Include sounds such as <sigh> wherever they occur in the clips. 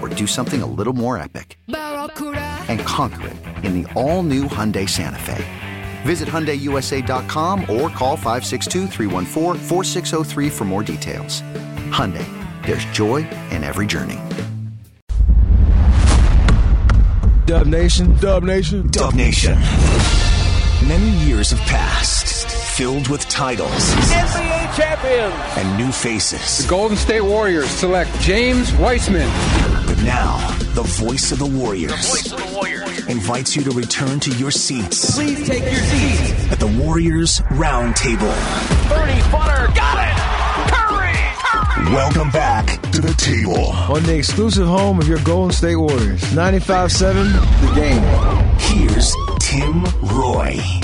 or do something a little more epic? And conquer it in the all new Hyundai Santa Fe. Visit HyundaiUSA.com or call 562 for more details. Hyundai, there's joy in every journey. Dub Nation, Dub Nation, Dub Nation. Many years have passed, filled with titles, NBA champions, and new faces. The Golden State Warriors select James Wiseman. But now, the voice of the Warriors, voice of the Warriors. invites you to return to your seats. Please take your seats at the Warriors Roundtable. 30 footer, got it! Curry! Curry! Welcome back to the table. On the exclusive home of your Golden State Warriors. 95-7, the game. Here's Tim Roye.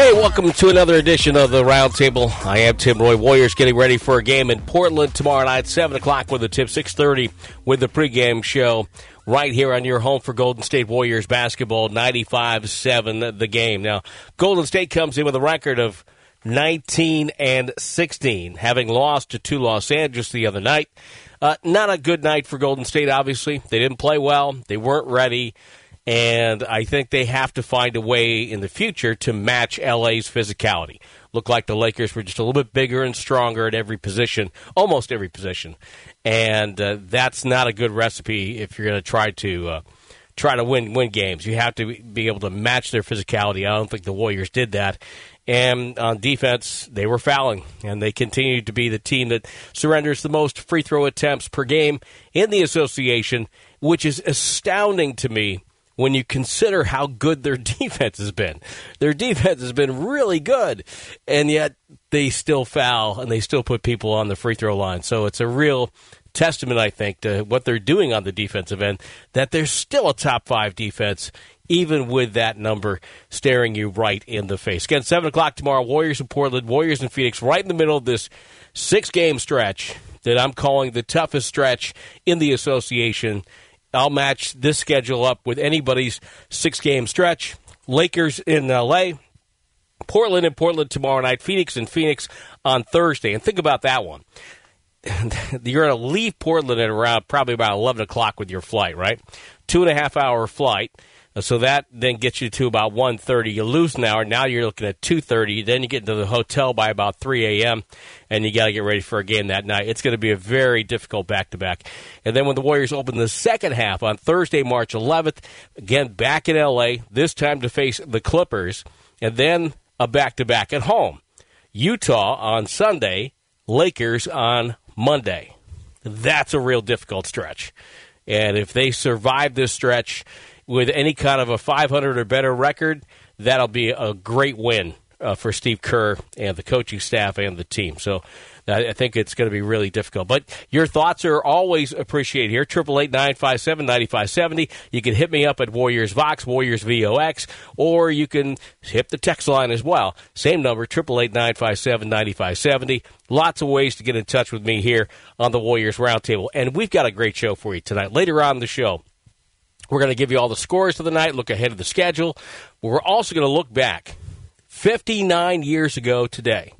Hey, welcome to another edition of the Roundtable. I am Tim Roye. Warriors getting ready for a game in Portland tomorrow night, seven o'clock with the tip, six thirty with the pregame show. Right here on your home for Golden State Warriors basketball, 95-7 the game. Now, Golden State comes in with a record of 19 and 16, having lost to Los Angeles the other night. Uh, not a good night for Golden State, obviously. They didn't play well. They weren't ready. And I think they have to find a way in the future to match LA's physicality. Looked like the Lakers were just a little bit bigger and stronger at every position, almost every position. And uh, that's not a good recipe if you're going to try to. Uh, try to win win games. You have to be able to match their physicality. I don't think the Warriors did that. And on defense, they were fouling, and they continued to be the team that surrenders the most free throw attempts per game in the association, which is astounding to me when you consider how good their <laughs> defense has been. Their defense has been really good, and yet they still foul and they still put people on the free throw line. So it's a real testament, I think, to what they're doing on the defensive end, that they're still a top five defense, even with that number staring you right in the face. Again, 7 o'clock tomorrow, Warriors in Portland, Warriors in Phoenix, right in the middle of this six game stretch that I'm calling the toughest stretch in the association I'll match this schedule up with anybody's six game stretch. Lakers in LA, Portland in Portland tomorrow night, Phoenix in Phoenix on Thursday. And think about that one. <laughs> You're going to leave Portland at around probably about 11 o'clock with your flight, right? Two and a half hour flight. Uh, so that then gets you to about 1.30. You lose an hour. Now you're looking at 2.30. Then you get into the hotel by about 3 a.m., and you got to get ready for a game that night. It's going to be a very difficult back-to-back. And then when the Warriors open the second half on Thursday, March 11th, again, back in L.A., this time to face the Clippers, and then a back-to-back at home. Utah on Sunday, Lakers on Monday. That's a real difficult stretch. And if they survive this stretch – with any kind of a 500 or better record, that'll be a great win uh, for Steve Kerr and the coaching staff and the team. So I think it's going to be really difficult. But your thoughts are always appreciated here. Triple eight nine five seven ninety five seventy. You can hit me up at Warriors Vox, Warriors VOX, or you can hit the text line as well. Same number, triple eight nine five seven ninety five seventy. Lots of ways to get in touch with me here on the Warriors Roundtable. And we've got a great show for you tonight. Later on the show, we're going to give you all the scores for the night, look ahead of the schedule. We're also going to look back 59 years ago today,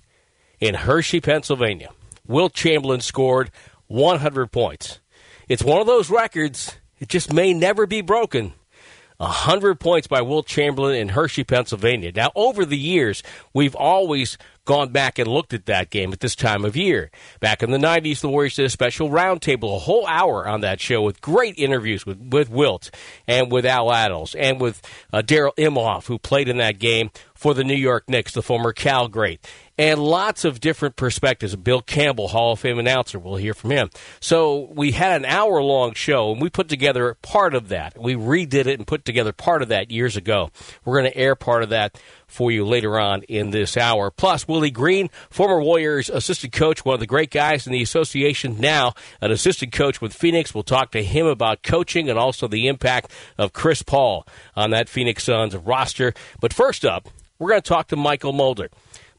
in Hershey, Pennsylvania, Wilt Chamberlain scored 100 points. It's one of those records, it just may never be broken. 100 points by Wilt Chamberlain in Hershey, Pennsylvania. Now, over the years, we've always gone back and looked at that game at this time of year. Back in the 90s, the Warriors did a special roundtable, a whole hour on that show with great interviews with, with Wilt and with Al Attles and with uh, Darrall Imhoff, who played in that game for the New York Knicks, the former Cal great and lots of different perspectives. Bill Campbell, Hall of Fame announcer, we'll hear from him. So we had an hour long show, and we put together part of that. We redid it and put together part of that years ago. We're going to air part of that for you later on in this hour. Plus, Willie Green, former Warriors assistant coach, one of the great guys in the association, now an assistant coach with Phoenix. We'll talk to him about coaching and also the impact of Chris Paul on that Phoenix Suns roster. But first up, we're going to talk to Mychal Mulder.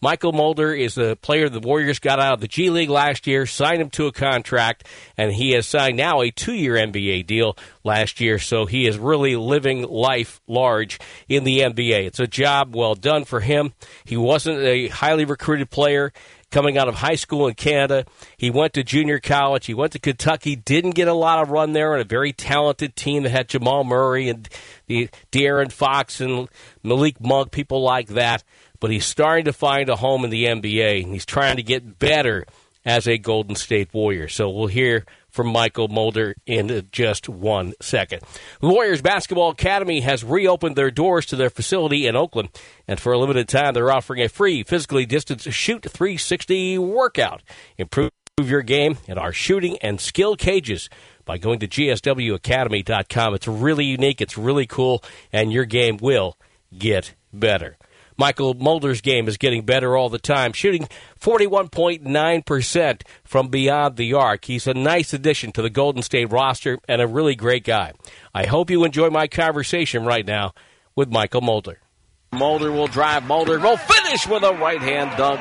Mychal Mulder is the player the Warriors got out of the G League last year, signed him to a contract, and he has signed now a two year NBA deal last year. So he is really living life large in the NBA. It's a job well done for him. He wasn't a highly recruited player coming out of high school in Canada. He went to junior college. He went to Kentucky. Didn't get a lot of run there on a very talented team that had Jamal Murray and the De'Aaron Fox and Malik Monk, people like that but he's starting to find a home in the NBA, and he's trying to get better as a Golden State Warrior. So we'll hear from Mychal Mulder in just one second. The Warriors Basketball Academy has reopened their doors to their facility in Oakland, and for a limited time, they're offering a free physically distanced shoot 360 workout. Improve your game in our shooting and skill cages by going to gswacademy.com. It's really unique, it's really cool, and your game will get better. Mychal Mulder's game is getting better all the time, shooting 41.9% from beyond the arc. He's a nice addition to the Golden State roster and a really great guy. I hope you enjoy my conversation right now with Mychal Mulder. Mulder will drive. Mulder will finish with a right hand dunk.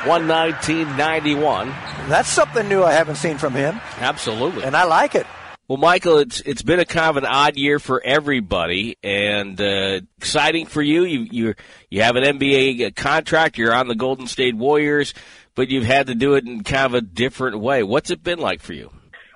119.91. That's something new I haven't seen from him. Absolutely. And I like it. Well, Mychal, it's it's been a kind of an odd year for everybody, and uh, exciting for you. You you you have an NBA contract. You're on the Golden State Warriors, but you've had to do it in kind of a different way. What's it been like for you?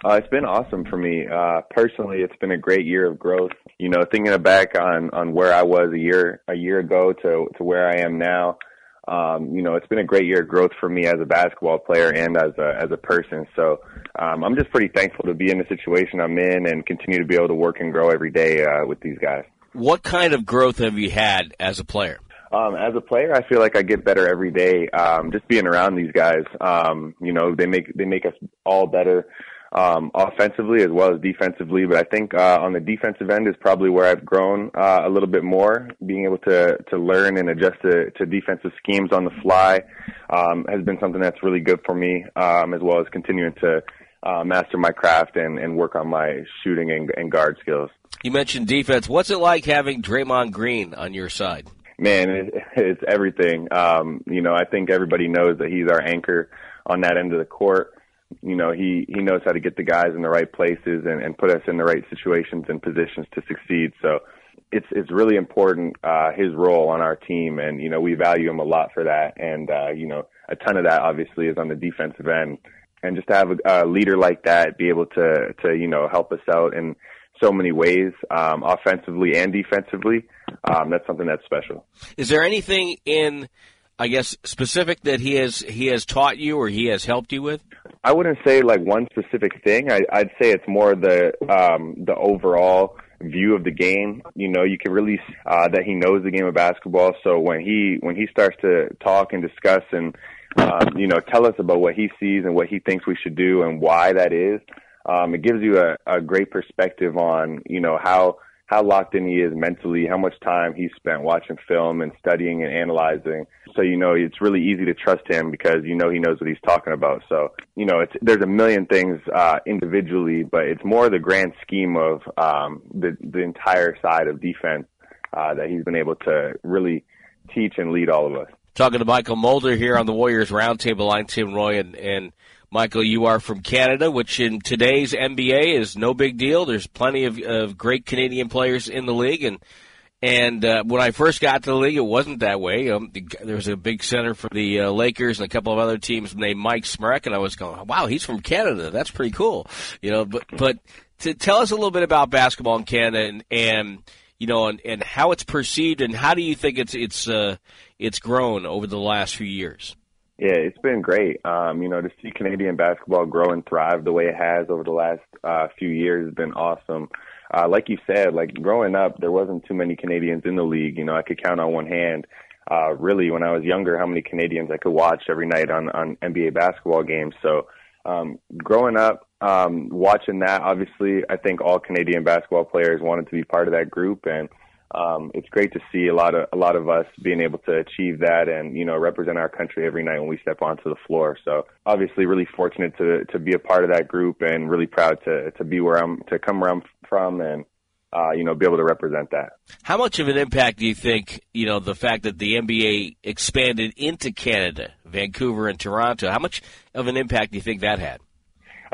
Uh, it's been awesome for me uh, personally. It's been a great year of growth. You know, thinking back on on where I was a year a year ago to to where I am now um, you know, it's been a great year of growth for me as a basketball player and as a as a person. So um, I'm just pretty thankful to be in the situation I'm in and continue to be able to work and grow every day uh, with these guys. What kind of growth have you had as a player? Um, as a player, I feel like I get better every day. Um, just being around these guys, um, you know, they make they make us all better um, offensively as well as defensively. But I think uh, on the defensive end is probably where I've grown uh, a little bit more. Being able to to learn and adjust to, to defensive schemes on the fly um, has been something that's really good for me, um, as well as continuing to uh, master my craft and, and work on my shooting and, and guard skills. You mentioned defense. What's it like having Draymond Green on your side? Man, it, <laughs> it's everything. Um, you know, I think everybody knows that he's our anchor on that end of the court you know he he knows how to get the guys in the right places and, and put us in the right situations and positions to succeed. So it's it's really important uh, his role on our team, and you know we value him a lot for that. And uh, you know a ton of that obviously is on the defensive end, and just to have a, a leader like that be able to to you know help us out in so many ways, um, offensively and defensively. Um, that's something that's special. Is there anything in I guess specific that he has he has taught you or he has helped you with? I wouldn't say like one specific thing. I, I'd say it's more the um, the overall view of the game. You know, you can really uh, that he knows the game of basketball. So when he when he starts to talk and discuss and um, you know tell us about what he sees and what he thinks we should do and why that is, um, it gives you a, a great perspective on you know how how locked in he is mentally, how much time he spent watching film and studying and analyzing. So you know it's really easy to trust him because you know he knows what he's talking about. So you know it's there's a million things uh, individually, but it's more the grand scheme of um, the the entire side of defense uh, that he's been able to really teach and lead all of us. Talking to Mychal Mulder here on the Warriors Roundtable. I'm Tim Roye. and, and Mychal, you are from Canada, which in today's NBA is no big deal. There's plenty of, of great Canadian players in the league, and And uh, when I first got to the league, it wasn't that way. Um, there was a big center for the uh, Lakers and a couple of other teams named Mike Smrek, and I was going, "Wow, he's from Canada. That's pretty cool." You know, but but to tell us a little bit about basketball in Canada and, and you know, and, and how it's perceived, and how do you think it's it's uh, it's grown over the last few years? Yeah, it's been great. Um, you know, to see Canadian basketball grow and thrive the way it has over the last uh, few years has been awesome. Uh, like you said, like growing up, there wasn't too many Canadians in the league. You know, I could count on one hand. Uh, really, when I was younger, how many Canadians I could watch every night on on NBA basketball games. So, um, growing up, um, watching that, obviously, I think all Canadian basketball players wanted to be part of that group, and um, it's great to see a lot of a lot of us being able to achieve that and you know represent our country every night when we step onto the floor. So obviously, really fortunate to to be a part of that group and really proud to to be where I'm to come where I'm from and. Uh, you know, be able to represent that. How much of an impact do you think, you know, the fact that the NBA expanded into Canada, Vancouver and Toronto, how much of an impact do you think that had?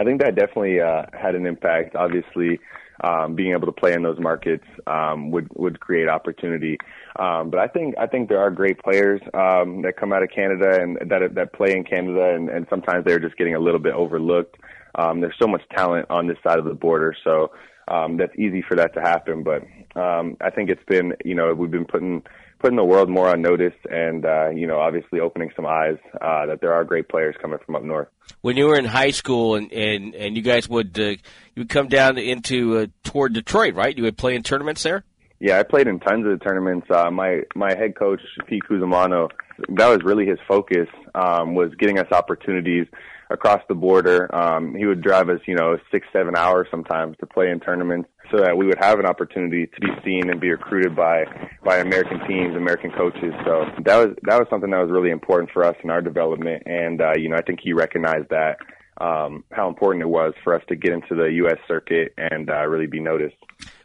I think that definitely uh, had an impact. Obviously, um, being able to play in those markets um, would would create opportunity. Um, but I think I think there are great players um, that come out of Canada and that that play in Canada, and, and sometimes they're just getting a little bit overlooked. Um, there's so much talent on this side of the border, so um, that's easy for that to happen. But um, I think it's been you know we've been putting putting the world more on notice, and uh, you know obviously opening some eyes uh, that there are great players coming from up north when you were in high school and and, and you guys would uh, you would come down into uh, toward Detroit, right? You would play in tournaments there. Yeah, I played in tons of tournaments. Uh, my my head coach Pete Cusimano, that was really his focus um, was getting us opportunities across the border. Um, he would drive us, you know, six seven hours sometimes to play in tournaments so that we would have an opportunity to be seen and be recruited by by American teams, American coaches. So that was that was something that was really important for us in our development, and uh, you know I think he recognized that um, how important it was for us to get into the U.S. circuit and uh, really be noticed.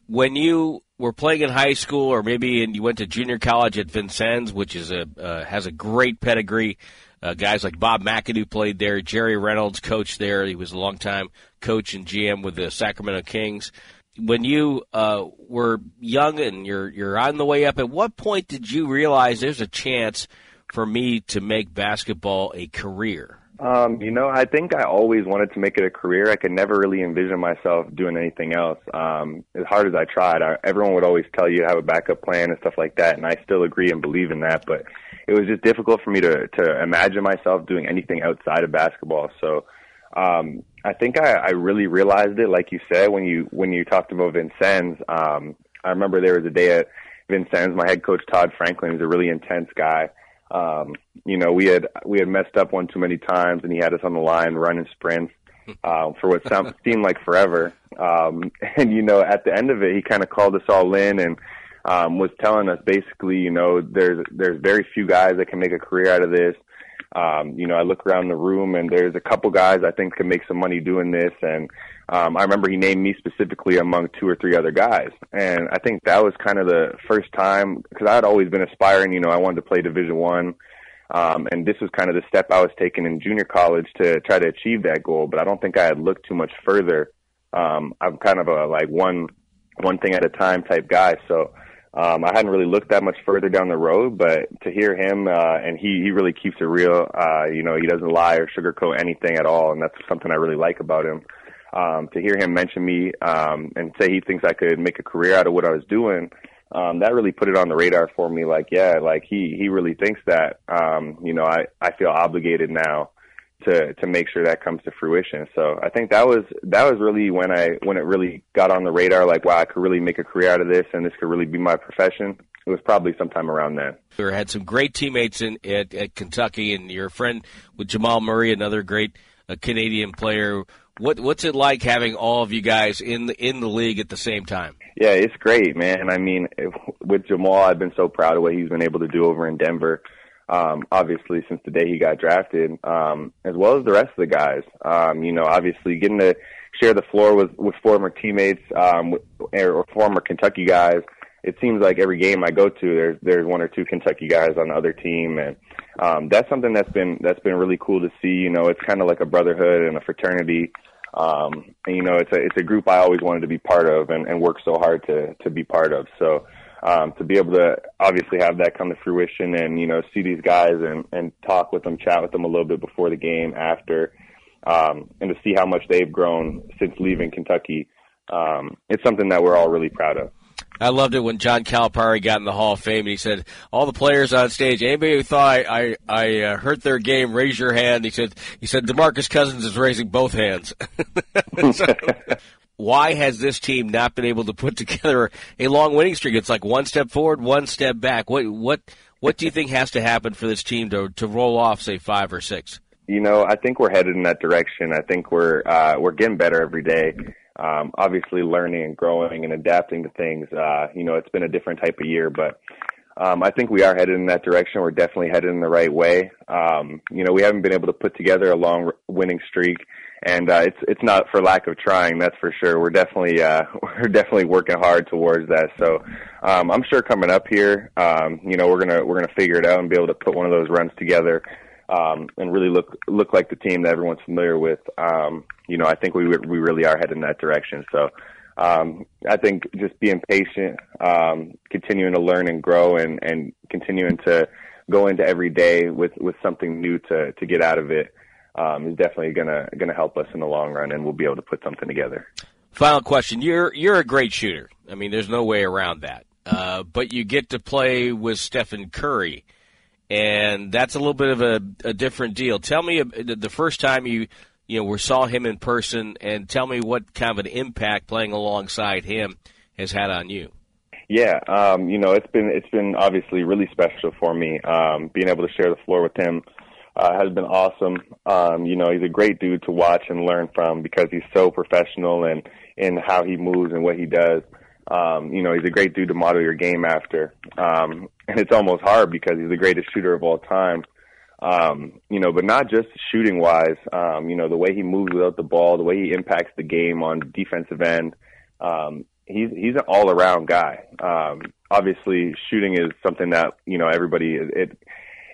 When you were playing in high school, or maybe in, you went to junior college at Vincennes, which is a uh, has a great pedigree. Uh, guys like Bob McAdoo played there. Jerry Reynolds coached there. He was a longtime coach and GM with the Sacramento Kings when you uh, were young and you're you're on the way up, at what point did you realize there's a chance for me to make basketball a career? Um, you know, I think I always wanted to make it a career. I could never really envision myself doing anything else. Um, as hard as I tried, I, everyone would always tell you have a backup plan and stuff like that, and I still agree and believe in that. But it was just difficult for me to to imagine myself doing anything outside of basketball. So um, I think I, I really realized it, like you said, when you when you talked about Vincennes. Um, I remember there was a day at Vincennes. My head coach Todd Franklin is a really intense guy. Um, you know, we had we had messed up one too many times, and he had us on the line running sprints uh, for what sound, <laughs> seemed like forever. Um, and you know, at the end of it, he kind of called us all in and um, was telling us basically, you know, there's there's very few guys that can make a career out of this. Um, you know, I look around the room and there's a couple guys I think can make some money doing this. And um, I remember he named me specifically among two or three other guys. And I think that was kind of the first time because I had always been aspiring. You know, I wanted to play Division One. Um, and this was kind of the step I was taking in junior college to try to achieve that goal. But I don't think I had looked too much further. Um, I'm kind of a like one one thing at a time type guy. So um, I hadn't really looked that much further down the road, but to hear him, uh, and he, he really keeps it real. Uh, you know, he doesn't lie or sugarcoat anything at all, and that's something I really like about him. Um, to hear him mention me, um, and say he thinks I could make a career out of what I was doing, um, that really put it on the radar for me. Like, yeah, like he, he really thinks that, um, you know, I, I feel obligated now to to make sure that comes to fruition. So I think that was that was really when I when it really got on the radar. Like, wow, I could really make a career out of this, and this could really be my profession. It was probably sometime around then. We had some great teammates in at, at Kentucky, and your friend with Jamal Murray, another great uh, Canadian player. What what's it like having all of you guys in the in the league at the same time? Yeah, it's great, man. I mean, with Jamal, I've been so proud of what he's been able to do over in Denver um, obviously since the day he got drafted, um, as well as the rest of the guys. Um, you know, obviously getting to share the floor with, with former teammates, um, with, or former Kentucky guys. It seems like every game I go to, there's there's one or two Kentucky guys on the other team, and um, that's something that's been that's been really cool to see. You know, it's kind of like a brotherhood and a fraternity. Um, and you know, it's a it's a group I always wanted to be part of and, and work so hard to to be part of. So um, to be able to obviously have that come to fruition and you know see these guys and and talk with them, chat with them a little bit before the game, after, um, and to see how much they've grown since leaving Kentucky, um, it's something that we're all really proud of. I loved it when John Calipari got in the Hall of Fame and he said, "All the players on stage, anybody who thought I I, I uh, hurt their game, raise your hand." He said, "He said Demarcus Cousins is raising both hands." <laughs> so, why has this team not been able to put <laughs> together a long winning streak? It's like one step forward, one step back. What what what do you think has to happen for this team to to roll off, say five or six? You know, I think we're headed in that direction. I think we're uh, we're getting better every day um, obviously learning and growing and adapting to things. Uh, you know, it's been a different type of year, but um, I think we are headed in that direction. We're definitely headed in the right way. Um, you know, we haven't been able to put together a long winning streak, and uh, it's it's not for lack of trying. That's for sure. We're definitely uh, <laughs> we're definitely working hard towards that. So um, I'm sure coming up here, um, you know, we're gonna we're gonna figure it out and be able to put one of those runs together um, and really look look like the team that everyone's familiar with. Um, you know, I think we we really are heading in that direction. So um, I think just being patient, um, continuing to learn and grow, and and continuing to go into every day with with something new to to get out of it um, is definitely gonna gonna help us in the long run, and we'll be able to put something together. Final question: You're you're a great shooter. I mean, there's no way around that. Uh, but you get to play with Stephen Curry and that's a little bit of a, a different deal. Tell me the first time you you know we saw him in person, and tell me what kind of an impact playing alongside him has had on you. Yeah, um, you know it's been it's been obviously really special for me. Um, being able to share the floor with him uh, has been awesome. Um, you know he's a great dude to watch and learn from because he's so professional and in how he moves and what he does. Um, you know, he's a great dude to model your game after. Um, and it's almost hard because he's the greatest shooter of all time. Um, you know, but not just shooting wise, um, you know, the way he moves without the ball, the way he impacts the game on defensive end. Um, he's, he's an all around guy. Um, obviously shooting is something that, you know, everybody, it,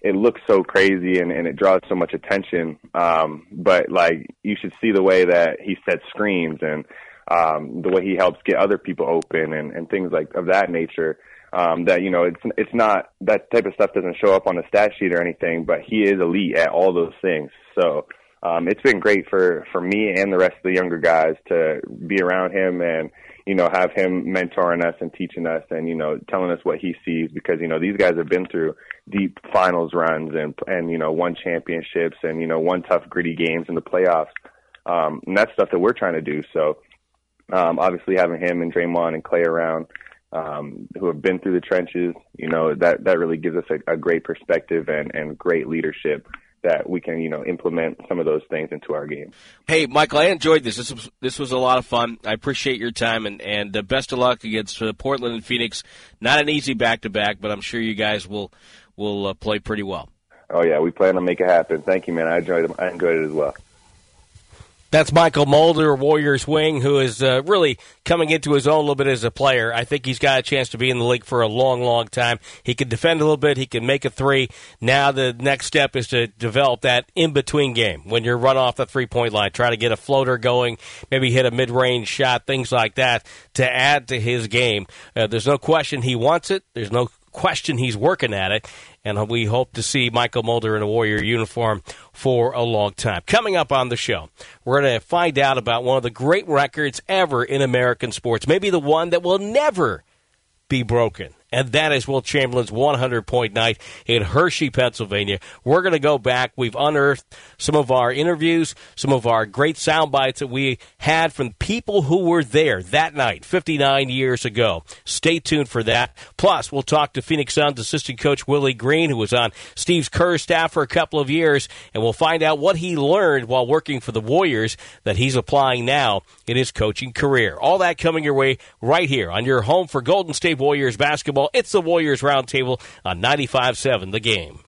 it looks so crazy and, and it draws so much attention. Um, but like you should see the way that he sets screens and, um, the way he helps get other people open and, and things like of that nature. Um, that you know, it's it's not that type of stuff doesn't show up on the stat sheet or anything, but he is elite at all those things. So um, it's been great for for me and the rest of the younger guys to be around him and you know have him mentoring us and teaching us and you know telling us what he sees because you know these guys have been through deep finals runs and and you know won championships and you know won tough gritty games in the playoffs um and that's stuff that we're trying to do. So um, obviously, having him and Draymond and Klay around, um, who have been through the trenches, you know, that that really gives us a, a great perspective and and great leadership that we can, you know, implement some of those things into our game. Hey, Mychal, I enjoyed this. This was this was a lot of fun. I appreciate your time and and uh, best of luck against uh, Portland and Phoenix. Not an easy back to back, but I'm sure you guys will will uh, play pretty well. Oh yeah, we plan to make it happen. Thank you, man. I enjoyed it. I enjoyed it as well. That's Mychal Mulder, Warriors wing, who is uh, really coming into his own a little bit as a player. I think he's got a chance to be in the league for a long, long time. He can defend a little bit. He can make a three. Now the next step is to develop that in between game when you're run off the three point line. Try to get a floater going, maybe hit a mid range shot, things like that to add to his game. Uh, there's no question he wants it. There's no question he's working at it, and we hope to see Mychal Mulder in a Warrior uniform for a long time. Coming up on the show, we're going to find out about one of the great records ever in American sports, maybe the one that will never be broken and that is Wilt Chamberlain's 100 point night in Hershey, Pennsylvania. We're going to go back. We've unearthed some of our interviews, some of our great sound bites that we had from people who were there that night, 59 years ago. Stay tuned for that. Plus, we'll talk to Phoenix Suns assistant coach Willie Green, who was on Steve Kerr's staff for a couple of years, and we'll find out what he learned while working for the Warriors that he's applying now in his coaching career. All that coming your way right here on your home for Golden State Warriors basketball basketball. It's the Warriors Roundtable on 95.7 The Game.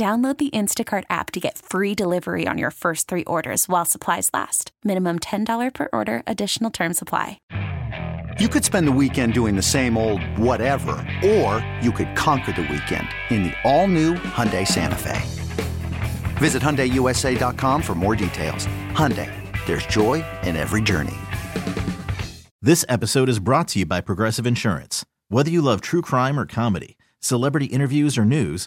Download the Instacart app to get free delivery on your first three orders while supplies last. Minimum $10 per order, additional term supply. You could spend the weekend doing the same old whatever, or you could conquer the weekend in the all-new Hyundai Santa Fe. Visit HyundaiUSA.com for more details. Hyundai, there's joy in every journey. This episode is brought to you by Progressive Insurance. Whether you love true crime or comedy, celebrity interviews or news,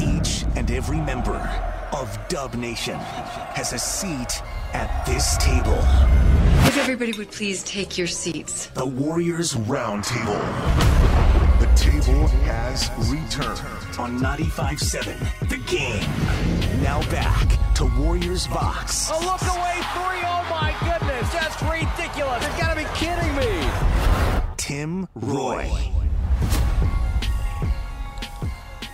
Each and every member of Dub Nation has a seat at this table. If everybody would please take your seats. The Warriors Roundtable. The table has returned on 95.7 The Game. Now back to Warriors Box. A look away three. Oh my goodness. That's ridiculous. You've got to be kidding me. Tim Roye.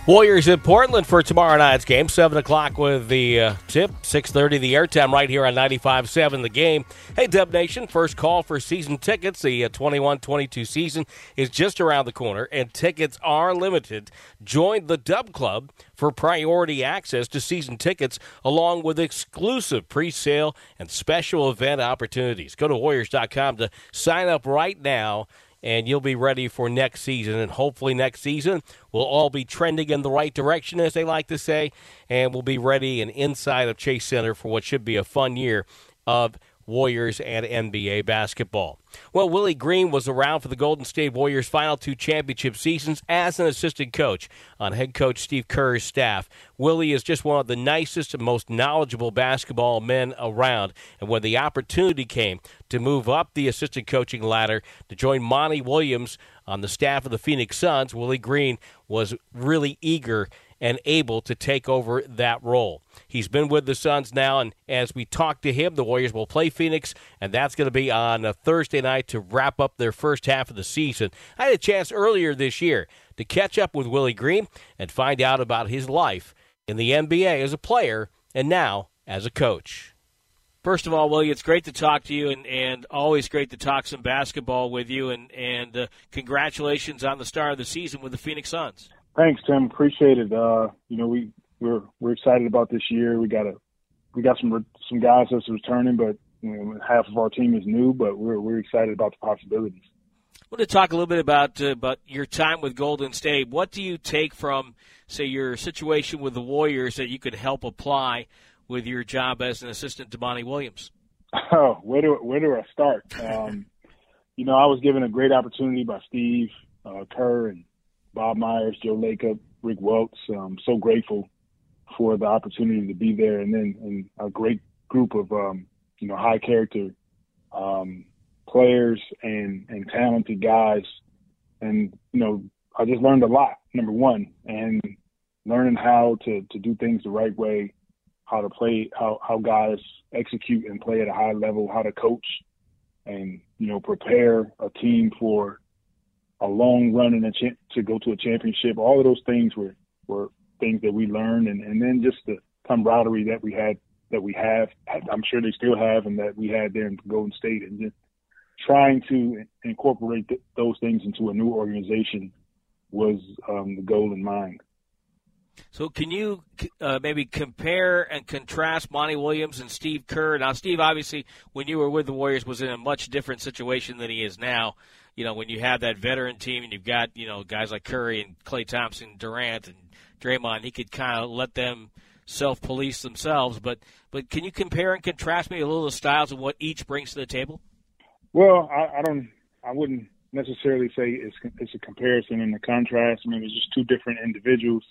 Warriors in Portland for tomorrow night's game. 7 o'clock with the uh, tip. 6.30 the airtime right here on 95.7 the game. Hey, Dub Nation, first call for season tickets. The 21-22 season is just around the corner, and tickets are limited. Join the Dub Club for priority access to season tickets along with exclusive pre-sale and special event opportunities. Go to Warriors.com to sign up right now and you'll be ready for next season. And hopefully, next season, we'll all be trending in the right direction, as they like to say, and we'll be ready and inside of Chase Center for what should be a fun year of Warriors and NBA basketball. Well, Willie Green was around for the Golden State Warriors' final two championship seasons as an assistant coach on head coach Steve Kerr's staff. Willie is just one of the nicest and most knowledgeable basketball men around. And when the opportunity came to move up the assistant coaching ladder to join Monty Williams on the staff of the Phoenix Suns, Willie Green was really eager and able to take over that role. He's been with the Suns now, and as we talk to him, the Warriors will play Phoenix, and that's going to be on a Thursday night to wrap up their first half of the season. I had a chance earlier this year to catch up with Willie Green and find out about his life in the NBA as a player and now as a coach. First of all, Willie, it's great to talk to you, and, and always great to talk some basketball with you. And, and uh, congratulations on the start of the season with the Phoenix Suns. Thanks, Tim. Appreciate it. Uh, you know, we we're we're excited about this year. We got a we got some some guys that's returning, but you know, half of our team is new. But we're we're excited about the possibilities. I want to talk a little bit about uh, about your time with Golden State. What do you take from, say, your situation with the Warriors that you could help apply with your job as an assistant to Monty Williams? <laughs> Oh, where do where do I start? Um, <laughs> you know, I was given a great opportunity by Steve uh, Kerr and Bob Myers, Joe Lacob, Rick Welts. I'm so grateful for the opportunity to be there, and then and a great group of um, you know high character um, players and and talented guys, and you know I just learned a lot. Number one, and learning how to to do things the right way, how to play, how how guys execute and play at a high level, how to coach, and you know prepare a team for a long run and a to go to a championship. All of those things were were things that we learned, and and then just the camaraderie that we had that we have. I'm sure they still have, and that we had there in Golden State, and just trying to incorporate th- those things into a new organization was um, the goal in mind. So, can you uh, maybe compare and contrast Monty Williams and Steve Kerr? Now, Steve, obviously, when you were with the Warriors, was in a much different situation than he is now you know, when you have that veteran team and you've got, you know, guys like Curry and Klay Thompson, Durant and Draymond, he could kind of let them self police themselves. But but can you compare and contrast me a little the styles of what each brings to the table? Well, I, I don't. I wouldn't necessarily say it's it's a comparison and a contrast. I mean, it's just two different individuals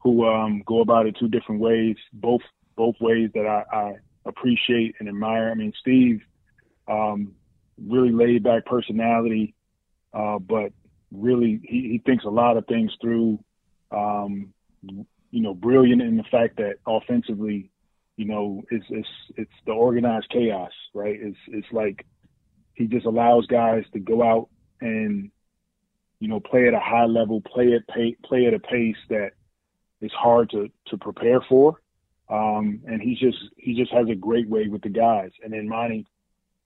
who um, go about it two different ways. Both both ways that I, I appreciate and admire. I mean, Steve um, really laid back personality, uh, but really he, he thinks a lot of things through. um, you know, brilliant in the fact that offensively, you know, it's it's it's the organized chaos, right? It's it's like he just allows guys to go out and you know play at a high level, play at pay, play at a pace that is hard to to prepare for. Um, and he's just he just has a great way with the guys. And then Monty,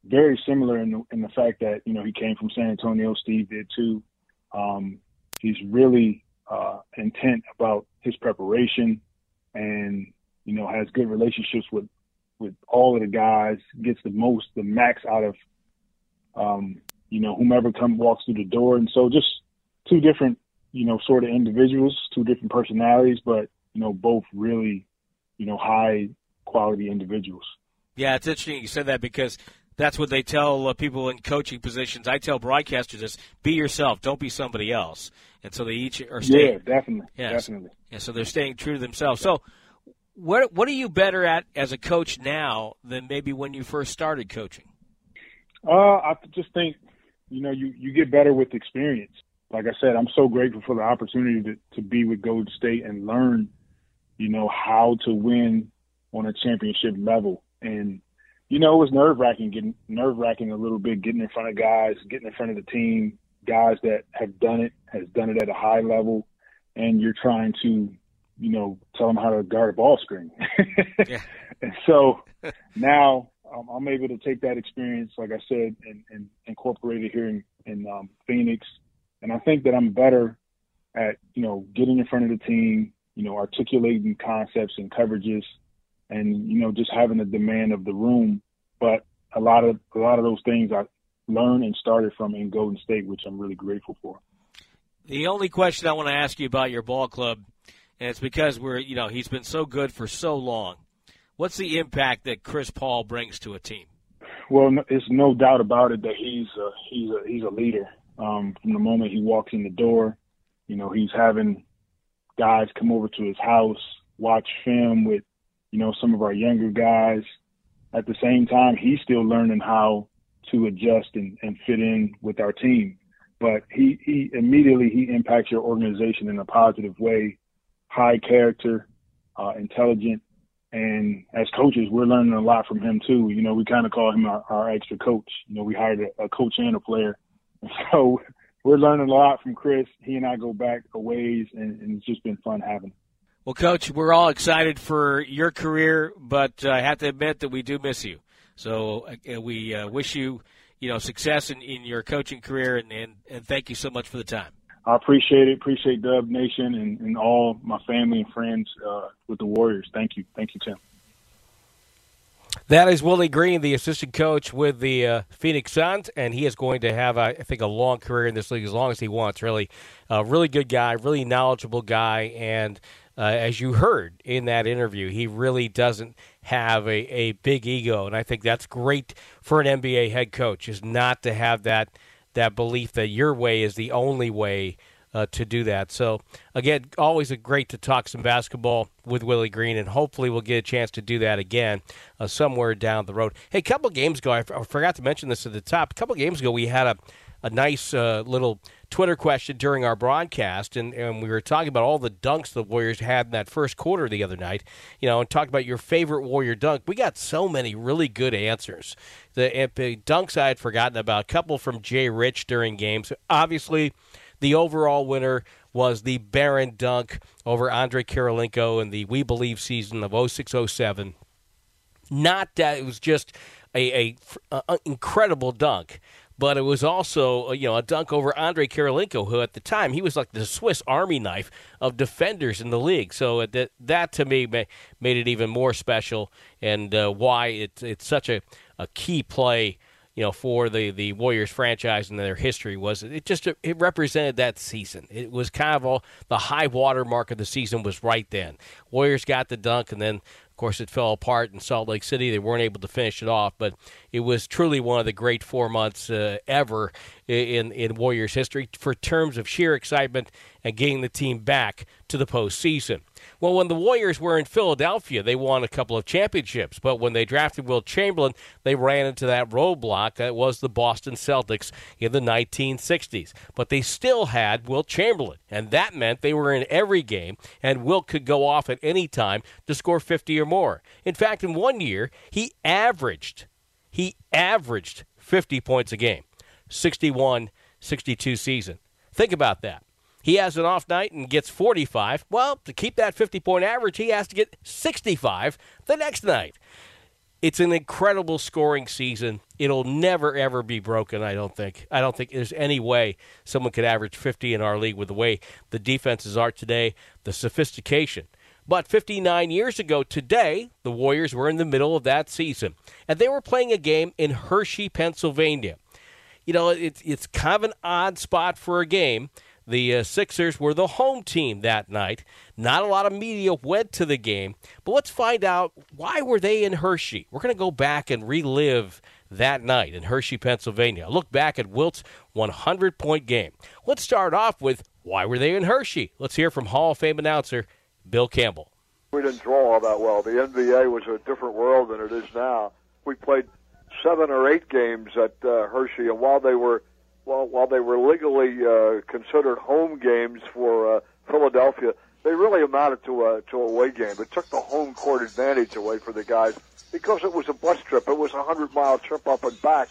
very similar in the, in the fact that you know he came from San Antonio. Steve did too. Um, he's really uh, intent about his preparation, and you know has good relationships with with all of the guys. Gets the most, the max out of um, you know whomever come walks through the door. And so just two different you know sort of individuals, two different personalities, but you know both really you know high quality individuals. Yeah, it's interesting you said that because that's what they tell uh, people in coaching positions. I tell broadcasters this: be yourself, don't be somebody else. And so they each are staying. Yeah, definitely, yes. definitely. Yeah, so they're staying true to themselves. So, what what are you better at as a coach now than maybe when you first started coaching? Uh, I just think you know you you get better with experience. Like I said, I'm so grateful for the opportunity to to be with Golden State and learn, you know, how to win on a championship level and you know, it was nerve wracking, getting nerve wracking a little bit, getting in front of guys, getting in front of the team, guys that have done it, has done it at a high level, and you're trying to, you know, tell them how to guard a ball screen. <laughs> yeah. And so now um, I'm able to take that experience, like I said, and, and incorporate it here in, in um, Phoenix. And I think that I'm better at, you know, getting in front of the team, you know, articulating concepts and coverages and you know just having the demand of the room. But a lot of a lot of those things I learned and started from in Golden State, which I'm really grateful for. The only question I want to ask you about your ball club, and it's because we're you know he's been so good for so long. What's the impact that Chris Paul brings to a team? Well, it's no doubt about it that he's a, he's a, he's a leader. Um, from the moment he walks in the door, you know, he's having guys come over to his house, watch film with you know, some of our younger guys. At the same time, he's still learning how to adjust and, and fit in with our team. But he, he immediately he impacts your organization in a positive way. High character, uh, intelligent, and as coaches, we're learning a lot from him too. You know, we kind of call him our, our, extra coach. You know, we hired a, a coach and a player, <laughs> so we're learning a lot from Chris. He and I go back a ways, and, and it's just been fun having. Him. Well, Coach, we're all excited for your career, but uh, I have to admit that we do miss you. So uh, we uh, wish you, you know, success in, in your coaching career, and, and, and thank you so much for the time. I appreciate it. Appreciate Dub Nation and, and all my family and friends uh, with the Warriors. Thank you. Thank you, Tim. That is Willie Green, the assistant coach with the uh, Phoenix Suns, and he is going to have, I think, a long career in this league as long as he wants. Really, a really good guy, really knowledgeable guy, and uh, as you heard in that interview, he really doesn't have a, a big ego, and I think that's great for an NBA head coach is not to have that that belief that your way is the only way uh, to do that. So again, always a great to talk some basketball with Willie Green, and hopefully we'll get a chance to do that again uh, somewhere down the road. Hey, a couple games ago, I, f- I forgot to mention this at the top. A couple games ago, we had a a nice uh, little Twitter question during our broadcast, and, and we were talking about all the dunks the Warriors had in that first quarter the other night. You know, and talked about your favorite Warrior dunk. We got so many really good answers. The, the dunks I had forgotten about. A couple from Jay Rich during games. Obviously, the overall winner was the Baron dunk over Andrei Kirilenko in the We Believe season of 0607. Not that it was just a, a, a incredible dunk, but it was also uh, you know a dunk over Andrei Kirilenko, who at the time he was like the Swiss Army knife of defenders in the league. So uh, that that to me made it even more special, and uh, why it's it's such a, a key play. You know, for the, the Warriors franchise and their history was it just it represented that season. It was kind of all the high water mark of the season was right then. Warriors got the dunk, and then of course, it fell apart in Salt Lake City. They weren't able to finish it off, but it was truly one of the great four months uh, ever in in Warriors history for terms of sheer excitement and getting the team back to the postseason. Well, when the Warriors were in Philadelphia, they won a couple of championships. But when they drafted Wilt Chamberlain, they ran into that roadblock that was the Boston Celtics in the 1960s. But they still had Wilt Chamberlain, and that meant they were in every game, and Wilt could go off at any time to score 50 or more. In fact, in one year, he averaged he averaged 50 points a game. 61 62 season. Think about that. He has an off night and gets 45. Well, to keep that 50 point average, he has to get 65 the next night. It's an incredible scoring season. It'll never ever be broken, I don't think. I don't think there's any way someone could average 50 in our league with the way the defenses are today, the sophistication. But 59 years ago today, the Warriors were in the middle of that season, and they were playing a game in Hershey, Pennsylvania. You know, it's it's kind of an odd spot for a game. The uh, Sixers were the home team that night. Not a lot of media went to the game, but let's find out why were they in Hershey. We're going to go back and relive that night in Hershey, Pennsylvania. Look back at Wilt's 100 point game. Let's start off with why were they in Hershey? Let's hear from Hall of Fame announcer Bill Campbell. We didn't draw all that well. The NBA was a different world than it is now. We played seven or eight games at uh, Hershey, and while they were while while they were legally uh, considered home games for uh, Philadelphia, they really amounted to a to a away game. It took the home court advantage away for the guys because it was a bus trip. It was a hundred mile trip up and back,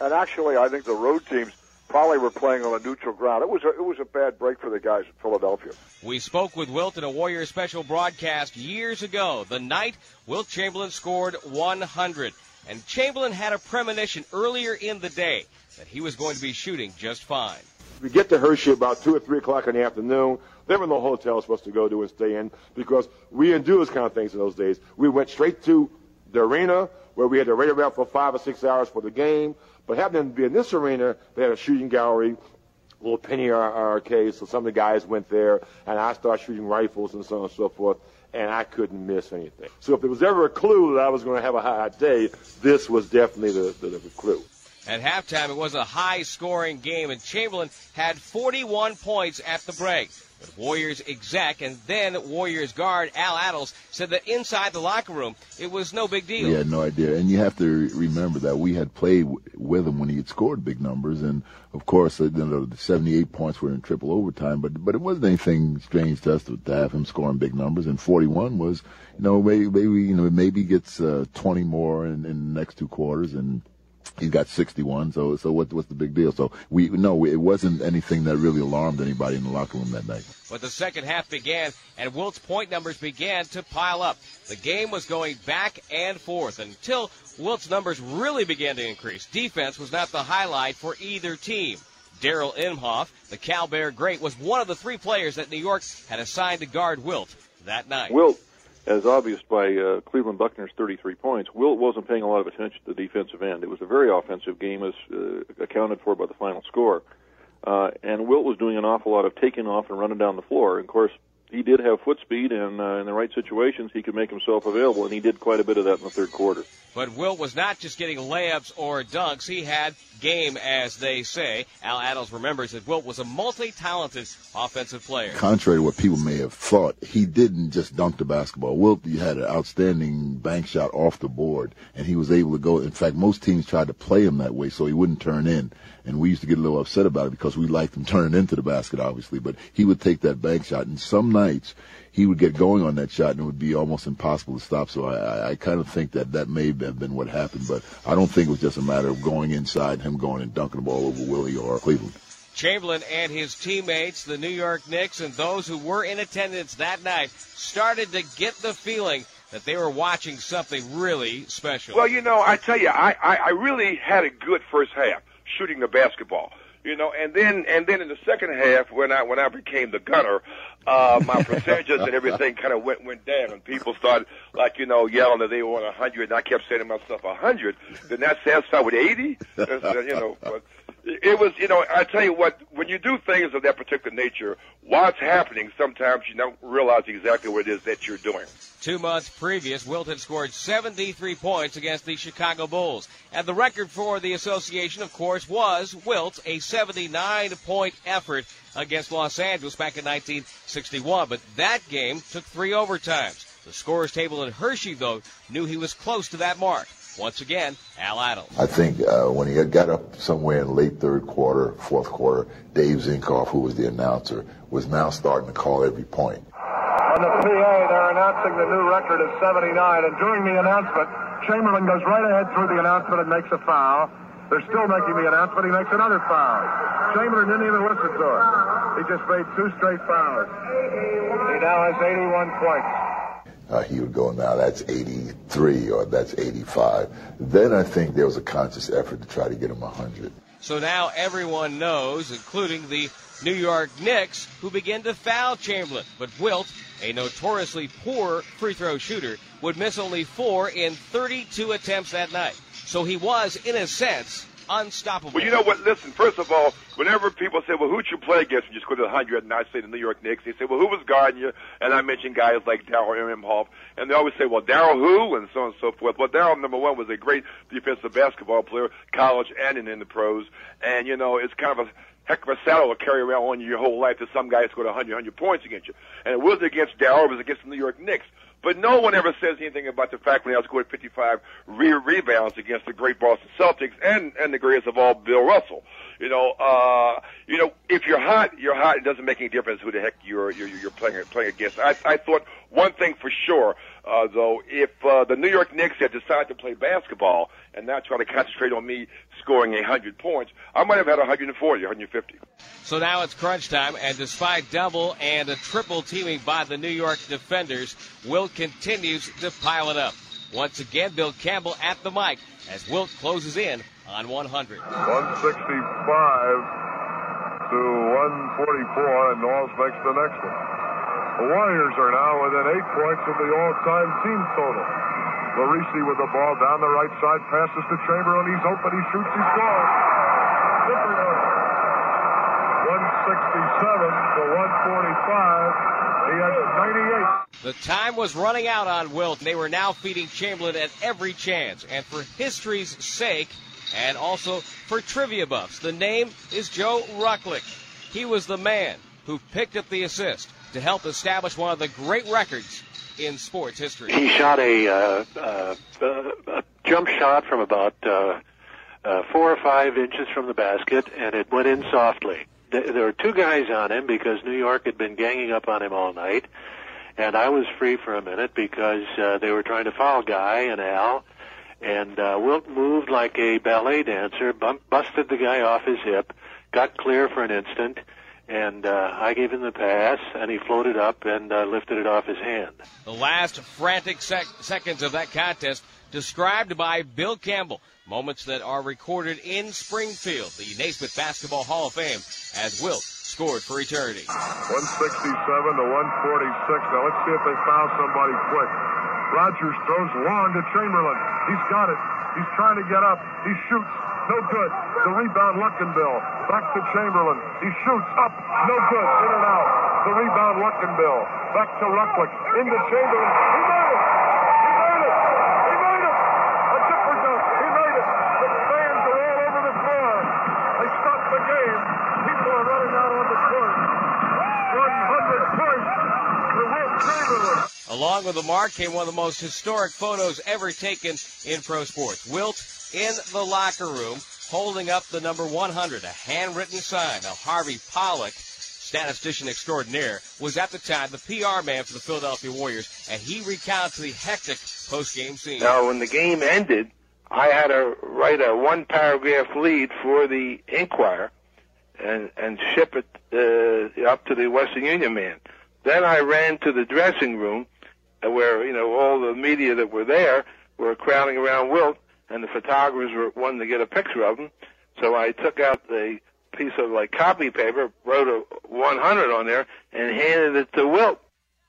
and actually, I think the road teams probably were playing on a neutral ground. It was a, it was a bad break for the guys in Philadelphia. We spoke with Wilt in a Warriors special broadcast years ago, the night Wilt Chamberlain scored 100. And Chamberlain had a premonition earlier in the day that he was going to be shooting just fine. We get to Hershey about 2 or 3 o'clock in the afternoon. There were no hotels for us to go to and stay in because we didn't do those kind of things in those days. We went straight to the arena where we had to wait around for five or six hours for the game. But happening to be in this arena, they had a shooting gallery, a little penny arcade, so some of the guys went there, and I started shooting rifles and so on and so forth and I couldn't miss anything. So if there was ever a clue that I was going to have a high day, this was definitely the, the, the clue. At halftime, it was a high scoring game, and Chamberlain had 41 points at the break. But Warriors exec and then Warriors guard Al Attles said that inside the locker room, it was no big deal. We had no idea. And you have to remember that we had played with him when he had scored big numbers. And, of course, you know, the 78 points were in triple overtime. But but it wasn't anything strange to us to, to have him scoring big numbers. And 41 was, you know, maybe, maybe you know, maybe gets uh, 20 more in, in the next two quarters. And He's got 61, so so what, what's the big deal? So we no, it wasn't anything that really alarmed anybody in the locker room that night. But the second half began, and Wilt's point numbers began to pile up. The game was going back and forth until Wilt's numbers really began to increase. Defense was not the highlight for either team. Darrall Imhoff, the Cal Bear great, was one of the three players that New York had assigned to guard Wilt that night. Wilt as obvious by uh, Cleveland Buckner's 33 points, Wilt wasn't paying a lot of attention to the defensive end. It was a very offensive game, as uh, accounted for by the final score. Uh, and Wilt was doing an awful lot of taking off and running down the floor. And of course, he did have foot speed, and uh, in the right situations, he could make himself available, and he did quite a bit of that in the third quarter. But Wilt was not just getting layups or dunks. He had game, as they say. Al Attles remembers that Wilt was a multi-talented offensive player. Contrary to what people may have thought, he didn't just dunk the basketball. Wilt had an outstanding bank shot off the board, and he was able to go. In fact, most teams tried to play him that way so he wouldn't turn in. And we used to get a little upset about it because we liked him <laughs> turning into the basket, obviously. But he would take that bank shot, and some nights he would get going on that shot and it would be almost impossible to stop. So I, I kind of think that that may have been what happened, but I don't think it was just a matter of going inside him going and dunking the ball over Willie or Cleveland. Chamberlain and his teammates, the New York Knicks, and those who were in attendance that night started to get the feeling that they were watching something really special. Well, you know, I tell you, I, I, I really had a good first half shooting the basketball you know, and then and then in the second half when I when I became the gunner, uh, my percentages and everything kind of went went down, and people started like you know yelling that they on a hundred, and I kept saying to myself a hundred. Then that sounds start with eighty, you know. But it was, you know, I tell you what, when you do things of that particular nature, what's happening, sometimes you don't realize exactly what it is that you're doing. Two months previous, Wilt had scored 73 points against the Chicago Bulls. And the record for the association, of course, was Wilt's, a 79 point effort against Los Angeles back in 1961. But that game took three overtimes. The scorers table in Hershey, though, knew he was close to that mark. Once again, Al Attles. I think uh, when he got up somewhere in late third quarter, fourth quarter, Dave Zinkoff, who was the announcer, was now starting to call every point. On the PA, they're announcing the new record of 79, and during the announcement, Chamberlain goes right ahead through the announcement and makes a foul. They're still making the announcement. He makes another foul. Chamberlain didn't even listen to it. He just made two straight fouls. He now has 81 points uh, he would go, now that's 83 or that's 85. Then I think there was a conscious effort to try to get him 100. So now everyone knows, including the New York Knicks, who begin to foul Chamberlain. But Wilt, a notoriously poor free throw shooter, would miss only four in 32 attempts that night. So he was, in a sense, unstoppable. Well, you know what? Listen, first of all, whenever people say, well, who'd you play against when you scored 100 and I say the New York Knicks, they say, well, who was guarding you? And I mention guys like Darrall Imhoff. And they always say, well, Darrall who? And so on and so forth. Well, Darrall, number one, was a great defensive basketball player, college and in, the pros. And, you know, it's kind of a heck of a saddle to carry around on you your whole life that some guy scored 100, 100 points against you. And it was against Darrall, it was against the New York Knicks. But no one ever says anything about the fact when I scored 55 re- rebounds against the great Boston Celtics and, and the greatest of all, Bill Russell. You know, uh, you know, if you're hot, you're hot. It doesn't make any difference who the heck you're you're, you're playing playing against. I, I thought one thing for sure, uh, though, if uh, the New York Knicks had decided to play basketball and not try to concentrate on me scoring 100 points, I might have had 140, 150. So now it's crunch time, and despite double and a triple teaming by the New York defenders, Wilt continues to pile it up. Once again, Bill Campbell at the mic as Wilt closes in on 100. 165 to 144, and Naulls makes the next one. The Warriors are now within eight points of the all-time team total. Larese with the ball down the right side, passes to Chamberlain. He's open. He shoots. He scores. 167 to 145. He has 98. The time was running out on Wilt. They were now feeding Chamberlain at every chance. And for history's sake, and also for trivia buffs. The name is Joe Ruklick. He was the man who picked up the assist to help establish one of the great records in sports history. He shot a, uh, uh, a jump shot from about uh, uh, four or five inches from the basket, and it went in softly. There were two guys on him because New York had been ganging up on him all night, and I was free for a minute because uh, they were trying to foul Guy and Al and uh, Wilt moved like a ballet dancer, bump, busted the guy off his hip, got clear for an instant, and uh, I gave him the pass, and he floated up and uh, lifted it off his hand. The last frantic sec- seconds of that contest described by Bill Campbell. Moments that are recorded in Springfield, the Naismith Basketball Hall of Fame, as Wilt scored for eternity. 167 to 146. Now let's see if they found somebody quick. Rodgers throws long to Chamberlain. He's got it. He's trying to get up. He shoots. No good. The rebound, Luckenbill. Back to Chamberlain. He shoots up. No good. In and out. The rebound, Luckenbill. Back to Ruklick. Into Chamberlain. He made it. He made it. He made it. A zipper dunk. He made it. The fans are all over the floor. They stopped the game. People are running out on the court. 100 points for Wilt Chamberlain. Along with the mark came one of the most historic photos ever taken in pro sports. Wilt in the locker room holding up the number 100, a handwritten sign. Now, Harvey Pollack, statistician extraordinaire, was at the time the PR man for the Philadelphia Warriors, and he recounts the hectic post-game scene. Now, when the game ended, I had to write a one-paragraph lead for the Inquirer and, and ship it uh, up to the Western Union man. Then I ran to the dressing room where you know all the media that were there were crowding around Wilt, and the photographers were wanting to get a picture of him. So I took out the piece of like copy paper, wrote a 100 on there, and handed it to Wilt.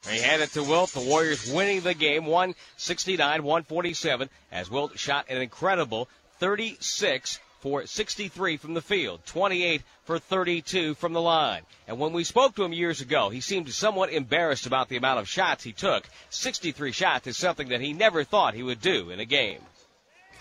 He handed it to Wilt. The Warriors winning the game, 169-147, as Wilt shot an incredible 36 for 63 from the field, 28 for 32 from the line. And when we spoke to him years ago, he seemed somewhat embarrassed about the amount of shots he took. 63 shots is something that he never thought he would do in a game.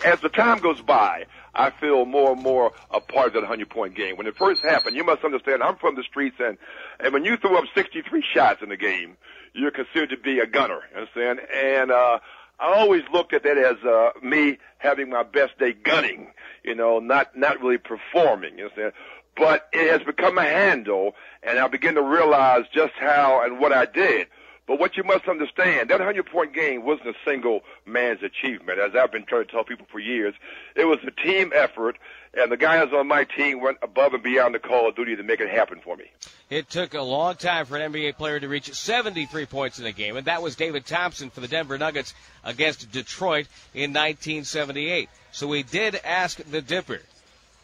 As the time goes by, I feel more and more a part of that 100 point game. When it first happened, you must understand, I'm from the streets, and, and when you throw up 63 shots in a game, you're considered to be a gunner, you understand? And, uh, I always looked at that as uh, me having my best day gunning, you know, not not really performing. You understand? But it has become a handle, and I begin to realize just how and what I did. But what you must understand, that 100 point game wasn't a single man's achievement. As I've been trying to tell people for years, it was a team effort, and the guys on my team went above and beyond the call of duty to make it happen for me. It took a long time for an NBA player to reach 73 points in a game, and that was David Thompson for the Denver Nuggets against Detroit in 1978. So we did ask the Dipper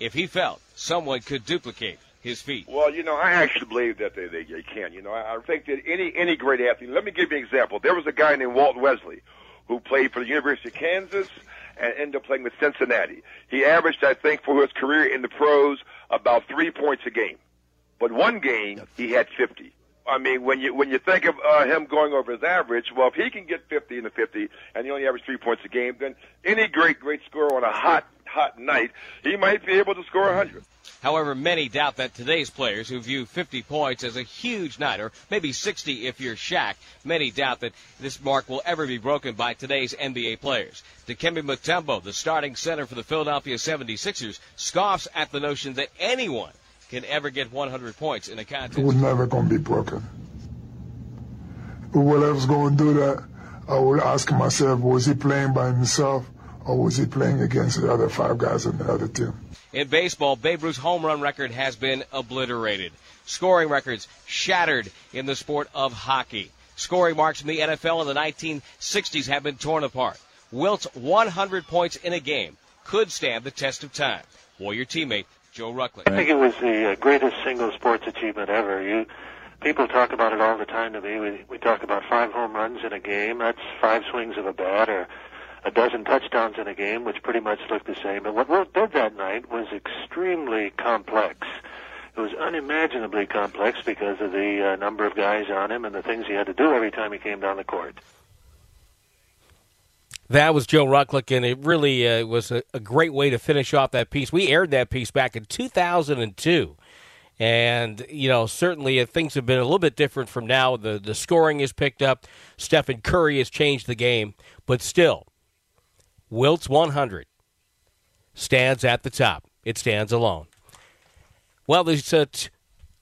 if he felt someone could duplicate his feat. Well, you know, I actually believe that they, they, they can. You know, I, I think that any any great athlete. Let me give you an example. There was a guy named Walt Wesley who played for the University of Kansas and ended up playing with Cincinnati. He averaged, I think, for his career in the pros, about three points a game. But one game, he had 50. I mean, when you when you think of uh, him going over his average, well, if he can get 50 in the 50 and he only averaged three points a game, then any great great scorer on a hot hot night, he might be able to score 100. However, many doubt that today's players who view 50 points as a huge night, or maybe 60 if you're Shaq, many doubt that this mark will ever be broken by today's NBA players. Dikembe Mutombo, the starting center for the Philadelphia 76ers, scoffs at the notion that anyone can ever get 100 points in a contest. It was never going to be broken. Whoever's going to do that, I would ask myself, was he playing by himself or was he playing against the other five guys on the other team? In baseball, Babe Ruth's home run record has been obliterated. Scoring records shattered in the sport of hockey. Scoring marks in the NFL in the 1960s have been torn apart. Wilt's 100 points in a game could stand the test of time. Warrior teammate Joe Ruklick. I think it was the uh, greatest single sports achievement ever. You people talk about it all the time to me. We we talk about five home runs in a game. That's five swings of a bat, or a dozen touchdowns in a game, which pretty much looked the same. But what Wilt did that night was extremely complex. It was unimaginably complex because of the uh, number of guys on him and the things he had to do every time he came down the court. That was Joe Ruklick, and it really uh, was a, a, great way to finish off that piece. We aired that piece back in 2002. And, you know, certainly uh, things have been a little bit different from now. The, the scoring is picked up. Stephen Curry has changed the game. But still, Wilt's 100 stands at the top. It stands alone. Well, there's a t-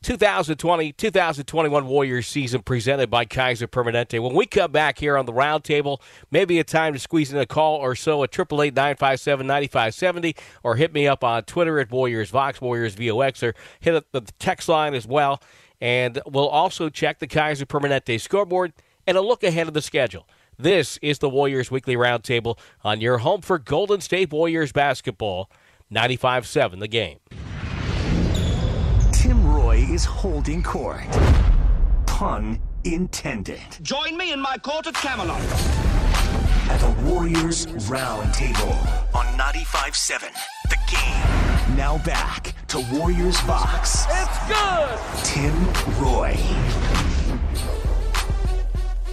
2020 2021 Warriors season presented by Kaiser Permanente. When we come back here on the roundtable, maybe a time to squeeze in a call or so at 888 957 9570 or hit me up on Twitter at Warriors Vox, Warriors VOX, or hit up the text line as well. And we'll also check the Kaiser Permanente scoreboard and a look ahead of the schedule. This is the Warriors Weekly Roundtable on your home for Golden State Warriors basketball. 95 7 the game. Tim Roye is holding court. Pun intended. Join me in my court at Camelot. At the Warriors Roundtable on 95 7, The Game. Now back to Warriors Box. It's good! Tim Roye.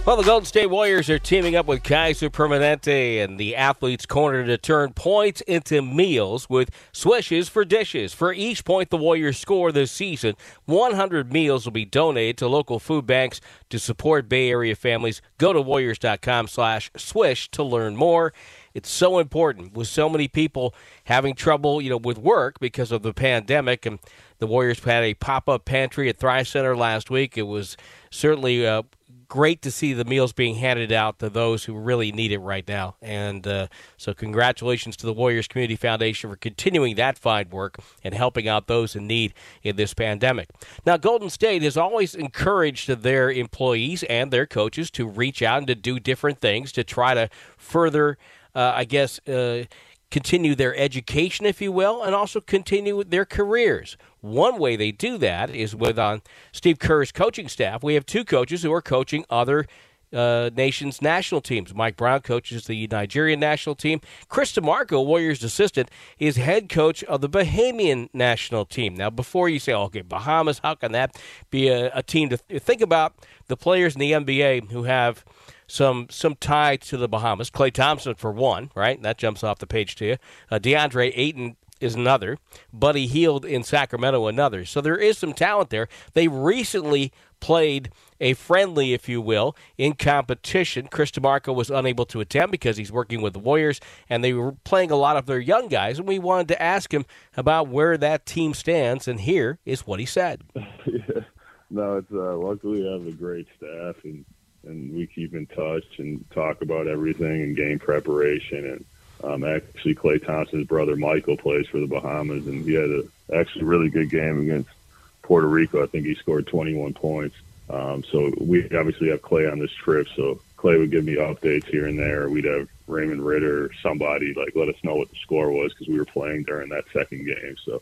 Well, the Golden State Warriors are teaming up with Kaiser Permanente and the Athletes Corner to turn points into meals with swishes for dishes. For each point the Warriors score this season, 100 meals will be donated to local food banks to support Bay Area families. Go to warriors.com slash swish to learn more. It's so important with so many people having trouble, you know, with work because of the pandemic. And the Warriors had a pop-up pantry at Thrive Center last week. It was certainly uh, great to see the meals being handed out to those who really need it right now. And uh, so, congratulations to the Warriors Community Foundation for continuing that fine work and helping out those in need in this pandemic. Now, Golden State has always encouraged their employees and their coaches to reach out and to do different things to try to further, uh, I guess, uh, continue their education, if you will, and also continue their careers. One way they do that is with on Steve Kerr's coaching staff. We have two coaches who are coaching other uh, nation's national teams. Mike Brown coaches the Nigerian national team. Chris DeMarco, Warriors assistant, is head coach of the Bahamian national team. Now, before you say, okay, Bahamas, how can that be a, a team to th- think about the players in the NBA who have some some tie to the Bahamas. Klay Thompson for one, right? That jumps off the page to you. Uh, DeAndre Ayton is another. Buddy Hield in Sacramento another. So there is some talent there. They recently played a friendly, if you will, in competition. Chris DeMarco was unable to attend because he's working with the Warriors, and they were playing a lot of their young guys. And we wanted to ask him about where that team stands, and here is what he said. yeah. <laughs> No, it's uh, luckily I have a great staff, and and we keep in touch and talk about everything and game preparation. And um, actually, Klay Thompson's brother Michael plays for the Bahamas, and he had a actually really good game against Puerto Rico. I think he scored 21 points. Um, so we obviously have Klay on this trip. So Klay would give me updates here and there. We'd have Raymond Ritter or somebody like let us know what the score was because we were playing during that second game. So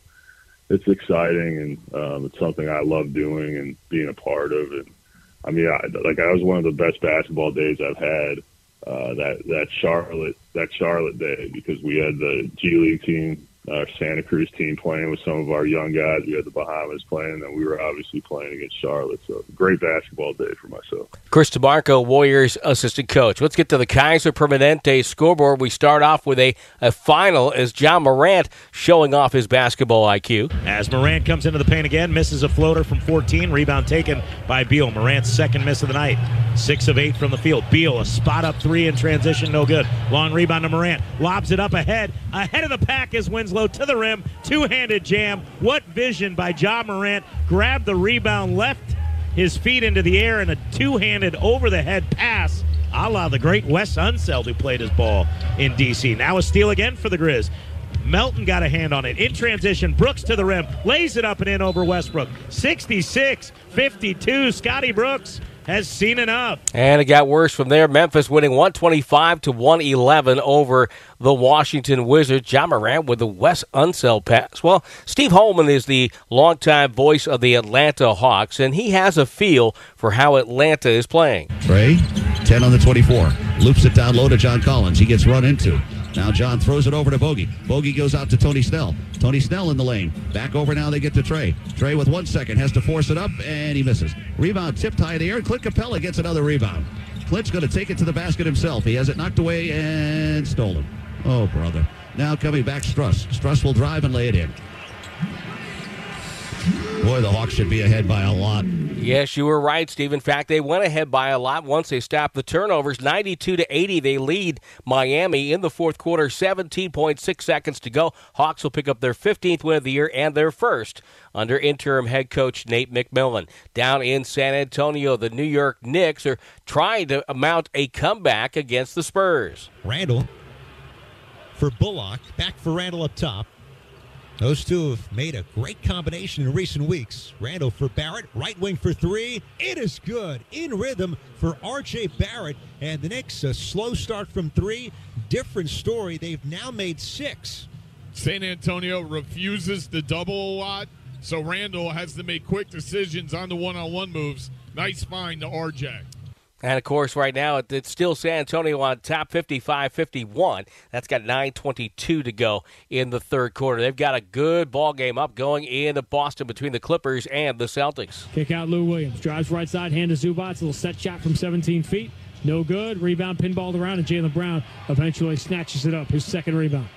it's exciting and um, it's something I love doing and being a part of. And I mean, I, like I was one of the best basketball days I've had. Uh, that that Charlotte that Charlotte day because we had the G League team our Santa Cruz team playing with some of our young guys. We had the Bahamas playing, and we were obviously playing against Charlotte. So great basketball day for myself. Chris DeMarco, Warriors assistant coach. Let's get to the Kaiser Permanente scoreboard. We start off with a, a final as John Morant showing off his basketball IQ. As Morant comes into the paint again, misses a floater from 14. Rebound taken by Beal. Morant's second miss of the night. Six of eight from the field. Beal, a spot up three in transition, no good. Long rebound to Morant. Lobs it up ahead. Ahead of the pack is Winslow to the rim. Two handed jam. What vision by Ja Morant. Grabbed the rebound, left his feet into the air, and a two handed over the head pass a la the great Wes Unseld who played his ball in D.C. Now a steal again for the Grizz. Melton got a hand on it. In transition, Brooks to the rim, lays it up and in over Westbrook. 66 52. Scotty Brooks has seen enough. And it got worse from there. Memphis winning 125 to 111 over the Washington Wizards. Ja Morant with the Wes Unseld pass. Well, Steve Holman is the longtime voice of the Atlanta Hawks, and he has a feel for how Atlanta is playing. Trey, 10 on the 24. Loops it down low to John Collins. He gets run into. Now John throws it over to Bogey. Bogey goes out to Tony Snell. Tony Snell in the lane. Back over now they get to Trey. Trey with one second has to force it up and he misses. Rebound tipped high in the air. Clint Capela gets another rebound. Clint's going to take it to the basket himself. He has it knocked away and stolen. Oh, brother. Now coming back Struss. Struss will drive and lay it in. Boy, the Hawks should be ahead by a lot. Yes, you were right, Steve. In fact, they went ahead by a lot once they stopped the turnovers. 92 to 80, they lead Miami in the fourth quarter. 17.6 seconds to go. Hawks will pick up their 15th win of the year and their first under interim head coach Nate McMillan. Down in San Antonio, the New York Knicks are trying to mount a comeback against the Spurs. Randle for Bullock, back for Randle up top. Those two have made a great combination in recent weeks. Randle for Barrett, right wing for three. It is good. In rhythm for RJ Barrett. And the Knicks, a slow start from three. Different story. They've now made six. San Antonio refuses to double a lot, so Randle has to make quick decisions on the one on one moves. Nice find to RJ. And of course, right now it's still San Antonio on top 55 51. That's got 9.22 to go in the third quarter. They've got a good ball game up going in into Boston between the Clippers and the Celtics. Kick out Lou Williams. Drives right side, hand to Zubac. Little set shot from 17 feet. No good. Rebound pinballed around, and Jaylen Brown eventually snatches it up. His second rebound.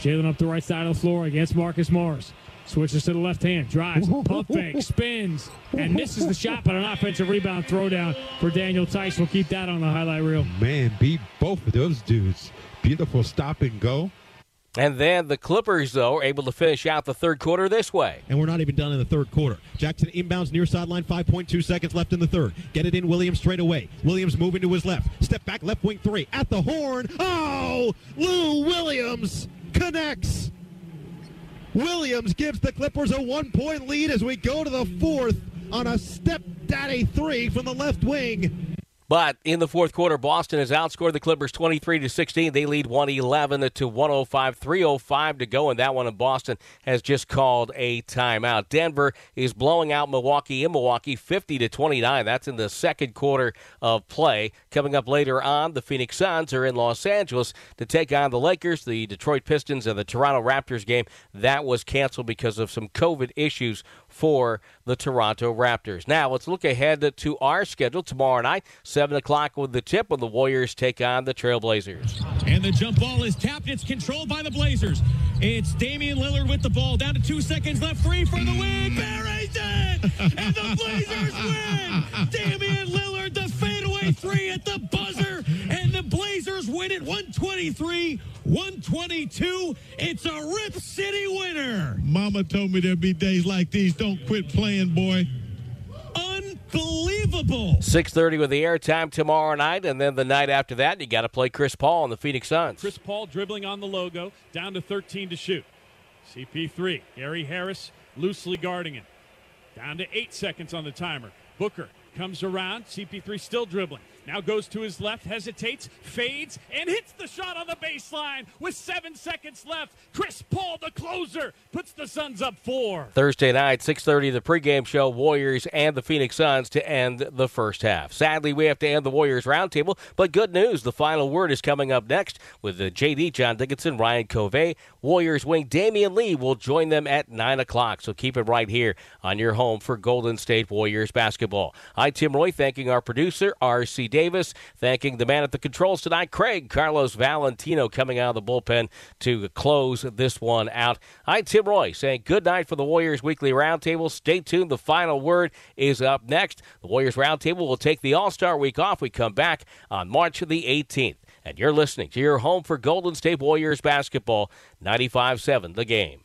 Jaylen up the right side of the floor against Marcus Morris. Switches to the left hand, drives, pump fake, spins, and misses the shot, but an offensive rebound throwdown for Daniel Theis. We'll keep that on the highlight reel. Man, beat both of those dudes. Beautiful stop and go. And then the Clippers, though, are able to finish out the third quarter this way. And we're not even done in the third quarter. Jackson inbounds near sideline, 5.2 seconds left in the third. Get it in Williams straight away. Williams moving to his left. Step back, left wing three. At the horn. Oh! Lou Williams connects. Williams gives the Clippers a one point lead as we go to the fourth on a step daddy three from the left wing. But in the fourth quarter, Boston has outscored the Clippers 23 to 16. They lead 111 to 105, 305 to go, and that one in Boston has just called a timeout. Denver is blowing out Milwaukee in Milwaukee 50 to 29. That's in the second quarter of play. Coming up later on, the Phoenix Suns are in Los Angeles to take on the Lakers. The Detroit Pistons and the Toronto Raptors game that was canceled because of some COVID issues for the Toronto Raptors. Now, let's look ahead to our schedule tomorrow night, 7 o'clock with the tip when the Warriors take on the Trailblazers. And the jump ball is tapped. It's controlled by the Blazers. It's Damian Lillard with the ball. Down to two seconds left. Free for the win. Buries it! And the Blazers win! Damian Lillard, the fadeaway three at the buzzer. And Blazers win it 123 122. It's a Rip City winner. Mama told me there'd be days like these. Don't quit playing, boy. Unbelievable. 6.30 with the airtime tomorrow night, and then the night after that, you got to play Chris Paul and the Phoenix Suns. Chris Paul dribbling on the logo, down to 13 to shoot. CP3, Gary Harris loosely guarding him. Down to eight seconds on the timer. Booker comes around. CP3 still dribbling. Now goes to his left, hesitates, fades, and hits the shot on the baseline with seven seconds left. Chris Paul, the closer, puts the Suns up four. Thursday night, 6.30, the pregame show, Warriors and the Phoenix Suns to end the first half. Sadly, we have to end the Warriors roundtable, but good news, the final word is coming up next with the JD, John Dickinson, Ryan Covey. Warriors wing Damion Lee will join them at 9 o'clock, so keep it right here on your home for Golden State Warriors basketball. I'm Tim Roye, thanking our producer, R.C. Davis, thanking the man at the controls tonight, Craig Carlos Valentino, coming out of the bullpen to close this one out. I'm Tim Roye saying good night for the Warriors Weekly Roundtable. Stay tuned. The final word is up next. The Warriors Roundtable will take the All Star week off. We come back on March the 18th. And you're listening to your home for Golden State Warriors basketball, 95 7, the game.